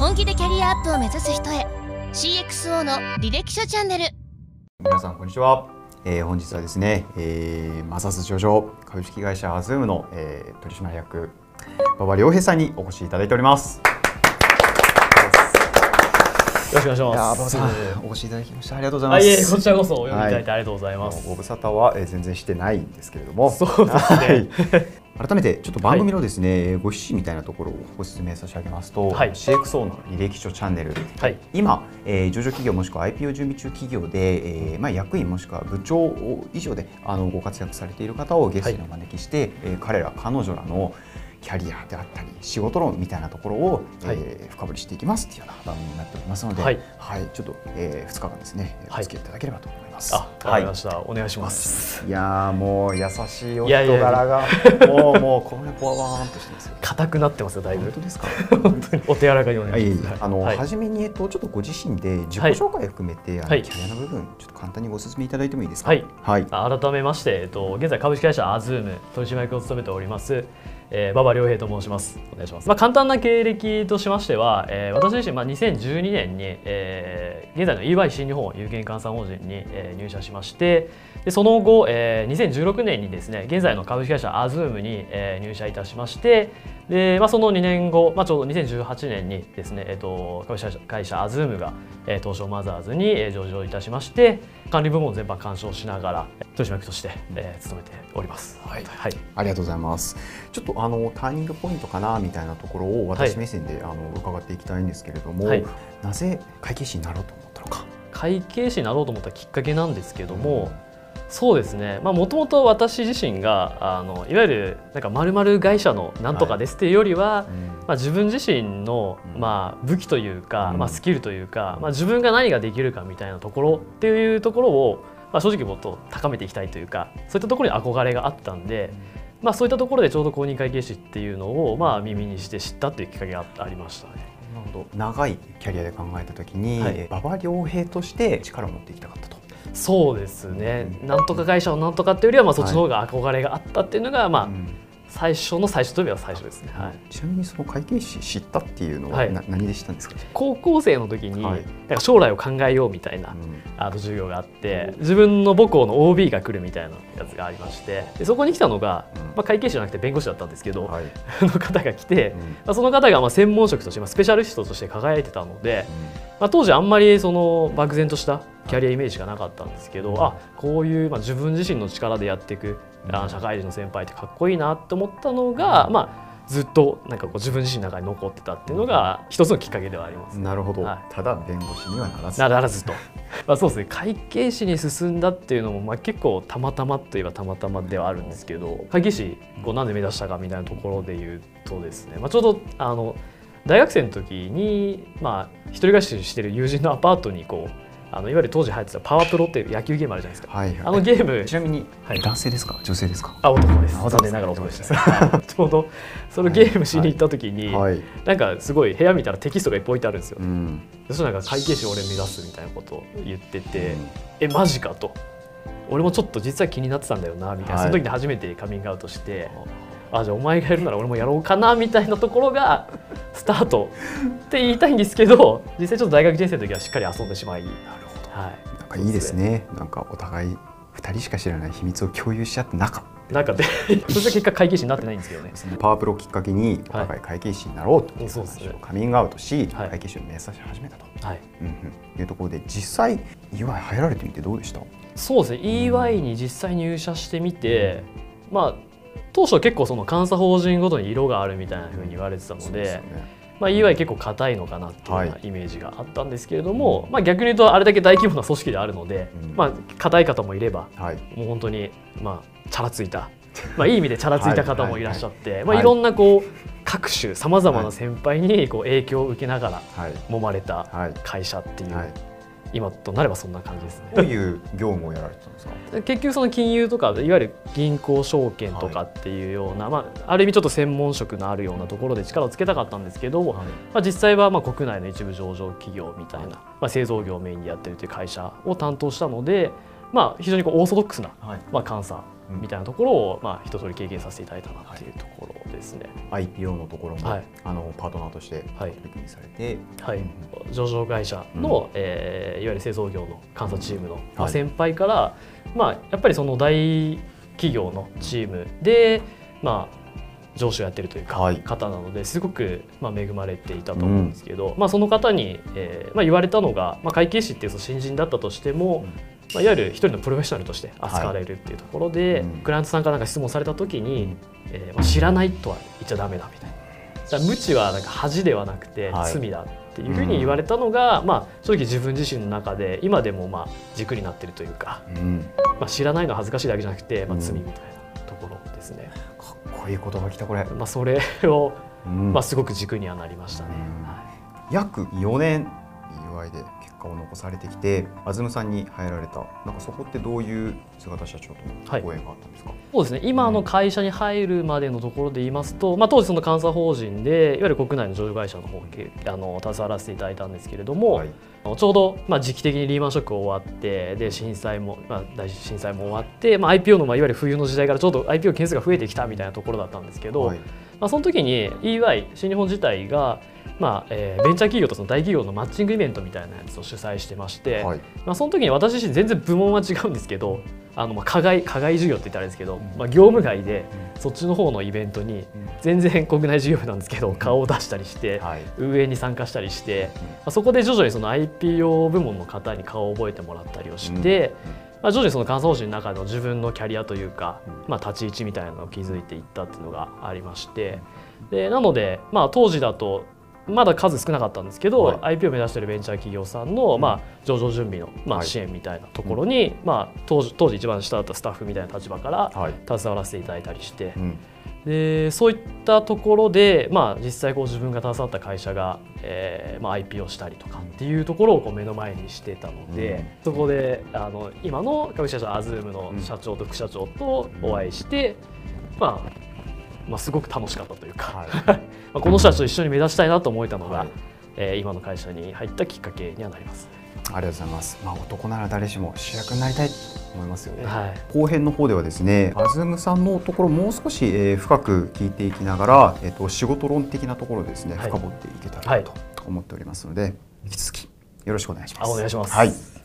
本気でキャリアアップを目指す人へ。CXO の履歴書チャンネル。皆さんこんにちは、えー、本日はですね、えー、マザーズ上場株式会社アズームの、えー、取締役馬場良平さんにお越しいただいております。よろしくお願いします。馬場さん、お越しいただきましてありがとうございます。いえこちらこそお呼びいただいてありがとうございます。ご無沙汰は、えー、全然してないんですけれども、そうですね。改めてちょっと番組のですね、はい、ご趣旨みたいなところをご説明差し上げますと、はい、CXO の履歴書チャンネル、はい、今、えー、上場企業もしくは IPO 準備中企業で、えーまあ、役員もしくは部長以上であのご活躍されている方をゲストにお招きして、はい、えー、彼ら彼女らのキャリアであったり仕事論みたいなところを、はい、えー、深掘りしていきますっていうような番組になっておりますので、はい、はい、ちょっと、えー、2日間ですねお付き合いいただければと思います。あ、わかりました、はい、お願いします。いやもう優しいお人柄がもうもうこの辺ポワーンとしてますよ。硬くなってますよだいぶ。本当ですか？本当にお手柔らかにお願いします。あの、はい、初めにえっとちょっとご自身で自己紹介を含めて、はい、あのキャリアの部分ちょっと簡単にご説明いただいてもいいですか？はい。はい。改めましてえっと現在株式会社アズーム取締役を務めております。えー、馬場良平と申します。お願いします、まあ、簡単な経歴としましては、えー、私自身、まあ、2012年に、えー、現在の EY 新日本有限換算法人に、えー、入社しましてでその後、えー、2016年にですね現在の株式会社アズームに、えー、入社いたしましてで、まあ、その2年後、まあ、ちょうど2018年にですね、えーと、株式会社アズームが、えー、東証マザーズに、えー、上場いたしまして管理部門全般監視しながら取締役として、えー、務めております、はい、はい、ありがとうございます。ちょっとあのターニングポイントかなみたいなところを私目線で、はい、あの伺っていきたいんですけれども、はい、なぜ会計士になろうと思ったのか。会計士になろうと思ったきっかけなんですけども、うんそうですね。もともと私自身があのいわゆるなんか丸々会社のなんとかですっていうよりは、はい、まあ、自分自身の、まあ、武器というか、うん、まあ、スキルというか、まあ、自分が何ができるかみたいなところっていうところを、まあ、正直もっと高めていきたいというかそういったところに憧れがあったんで、まあ、そういったところでちょうど公認会計士っていうのを、まあ、耳にして知ったというきっかけがありましたね。なるほど。長いキャリアで考えた時に、はい、馬場良平として力を持っていきたかったと。そうですね、なんとか会社をなんとかっていうよりは、まあ、そっちの方が憧れがあったっていうのが、まあ、最初の最初といえば最初ですね、はい、ちなみにその会計士知ったっていうのは、はい、何で知ったんですか？高校生の時に、はい、なんか将来を考えようみたいな、うん、あの授業があって自分の母校の OB が来るみたいなやつがありましてでそこに来たのが、うん、まあ、会計士じゃなくて弁護士だったんですけど、はい、の方が来て、うん、まあ、その方がまあ専門職として、まあ、スペシャリストとして輝いてたので、まあ、当時あんまりその漠然としたキャリアイメージがなかったんですけど、あこういう、まあ、自分自身の力でやっていくあ社会人の先輩ってかっこいいなって思ったのが、まあ、ずっとなんかこう自分自身の中に残ってたっていうのが一つのきっかけではあります。なるほど、はい、ただ弁護士にはならず。ならずと。まあそうですね。会計士に進んだっていうのもまあ結構たまたまといえばたまたまではあるんですけど会計士こうなんで目指したかみたいなところで言うとですね、まあ、ちょうどあの大学生の時に、まあ、一人暮らししてる友人のアパートにこうあのいわゆる当時流行ってたパワープロっていう野球ゲームあるじゃないですか、はいはい、あのゲームちなみに、はい、男性ですか？女性ですか？あ男です。残念ながら男でした、ちょうどそのゲームしに行った時に、はい。はい、なんかすごい部屋見たらテキストがいっぱい置いてあるんですよ、うん、そしたらなんか会計士俺目指すみたいなことを言ってて、うん、えマジかと。俺もちょっと実は気になってたんだよなみたいな、はい、その時に初めてカミングアウトしてあじゃあお前がやるなら俺もやろうかなみたいなところがスタート。って言いたいんですけど実際ちょっと大学人生の時はしっかり遊んでしまい。はい、なんかいいですね。なんかお互い2人しか知らない秘密を共有しちゃって中中でそして結果会計士になってないんですけどね。パワープロきっかけにお互い会計士になろうという話をカミングアウトし、はい、会計士を目指し始めたと、はい。うんうん、いうところで実際 EY 入られてみてどうでした？そうですね、うん、EY に実際入社してみて、まあ当初結構その監査法人ごとに色があるみたいなふうに言われてたので、まあ、EY 結構硬いのかなっていうようなイメージがあったんですけれども、はい、まあ、逆に言うとあれだけ大規模な組織であるので、うん、まあ硬い方もいれば、はい、もう本当にまあチャラついた、まあ、いい意味でチャラついた方もいらっしゃって、まあ、い。ろんなこう各種さまざまな先輩にこう影響を受けながら揉まれた会社っていう今となればそんな感じですね。どういう業務をやられてたんですか？結局その金融とかいわゆる銀行証券とかっていうような、はい、まあ、ある意味ちょっと専門職のあるようなところで力をつけたかったんですけど、はい、まあ、実際はまあ国内の一部上場企業みたいな、まあ、製造業をメインにやってるという会社を担当したので、まあ、非常にこうオーソドックスな、はい、まあ、監査みたいなところを、まあ、一通り経験させていただいたなっていうところですね。はい、IPO のところも、はい、あのパートナーとして取り組みされて、はい、はい、上場会社の、うん、えー、いわゆる製造業の監査チームの、まあ、先輩から、まあ、やっぱりその大企業のチームで、まあ、上司をやってるというか、方なのですごく、まあ、恵まれていたと思うんですけど、うん、まあ、その方に、えーまあ、言われたのが、まあ、会計士っていう新人だったとしても、うんまあ、いわゆる一人のプロフェッショナルとして扱われるっていうところで、はい。うん、クライアントさんからなんか質問された時に、うん、えー、まあ、知らないとは言っちゃだめだみたいな。無知はなんか恥ではなくて罪だっていうふうに言われたのが、はい、まあ、正直自分自身の中で今でもまあ軸になってるというか、うん、まあ、知らないのは恥ずかしいだけじゃなくて、まあ、罪みたいなところですね。かっこいい言葉きたこれ、まあ、それを、まあ、すごく軸にはなりましたね。約4年で果を残されてきてアズムさんに入られた。なんかそこってどういう姿社長とのご縁があったんですか、はい、そうですね。今の会社に入るまでのところで言いますと、まあ、当時その監査法人でいわゆる国内の上場会社の方あの携わらせていただいたんですけれども、はい、ちょうど、まあ、時期的にリーマンショック終わってで震災も、まあ、大震災も終わって、まあ、IPO の、まあ、いわゆる冬の時代からちょうど IPO 件数が増えてきたみたいなところだったんですけど、はい、まあ、その時に EY 新日本自体がまあえー、ベンチャー企業とその大企業のマッチングイベントみたいなやつを主催してまして、はい、まあ、その時に私自身全然部門は違うんですけどあのまあ課外課外事業って言ったらあれですけど、まあ、業務外でそっちの方のイベントに全然国内事業部なんですけど顔を出したりして、運営に参加したりして、まあ、そこで徐々にその IPO 部門の方に顔を覚えてもらったりをして。まあ、徐々にその監査方針の中の自分のキャリアというか、まあ、立ち位置みたいなのを築いていったっていうのがありまして。でなので、まあ、当時だとまだ数少なかったんですけど、はい、IP を目指しているベンチャー企業さんの、まあ、上場準備の、まあ、支援みたいなところに、まあ、当時当時一番下だったスタッフみたいな立場から携わらせていただいたりして、でそういったところで、まあ、実際こう自分が携わった会社が、えーまあ、IP をしたりとかっていうところをこう目の前にしてたので、うん、そこであの今の株式会社アズームの社長と副社長とお会いして、まあまあ、すごく楽しかったというか、はい、まあこの人たちと一緒に目指したいなと思えたのが、はい、えー、今の会社に入ったきっかけにはなります。ありがとうございます。まあ、男なら誰しも主役になりたいと思いますよね。はい、後編の方ではですね、アズムさんのところもう少し、えー、深く聞いていきながら、えっ、ー、と仕事論的なところですね、深掘っていけたらと思っておりますので、引き続きよろしくお願いします。お願いします。はい。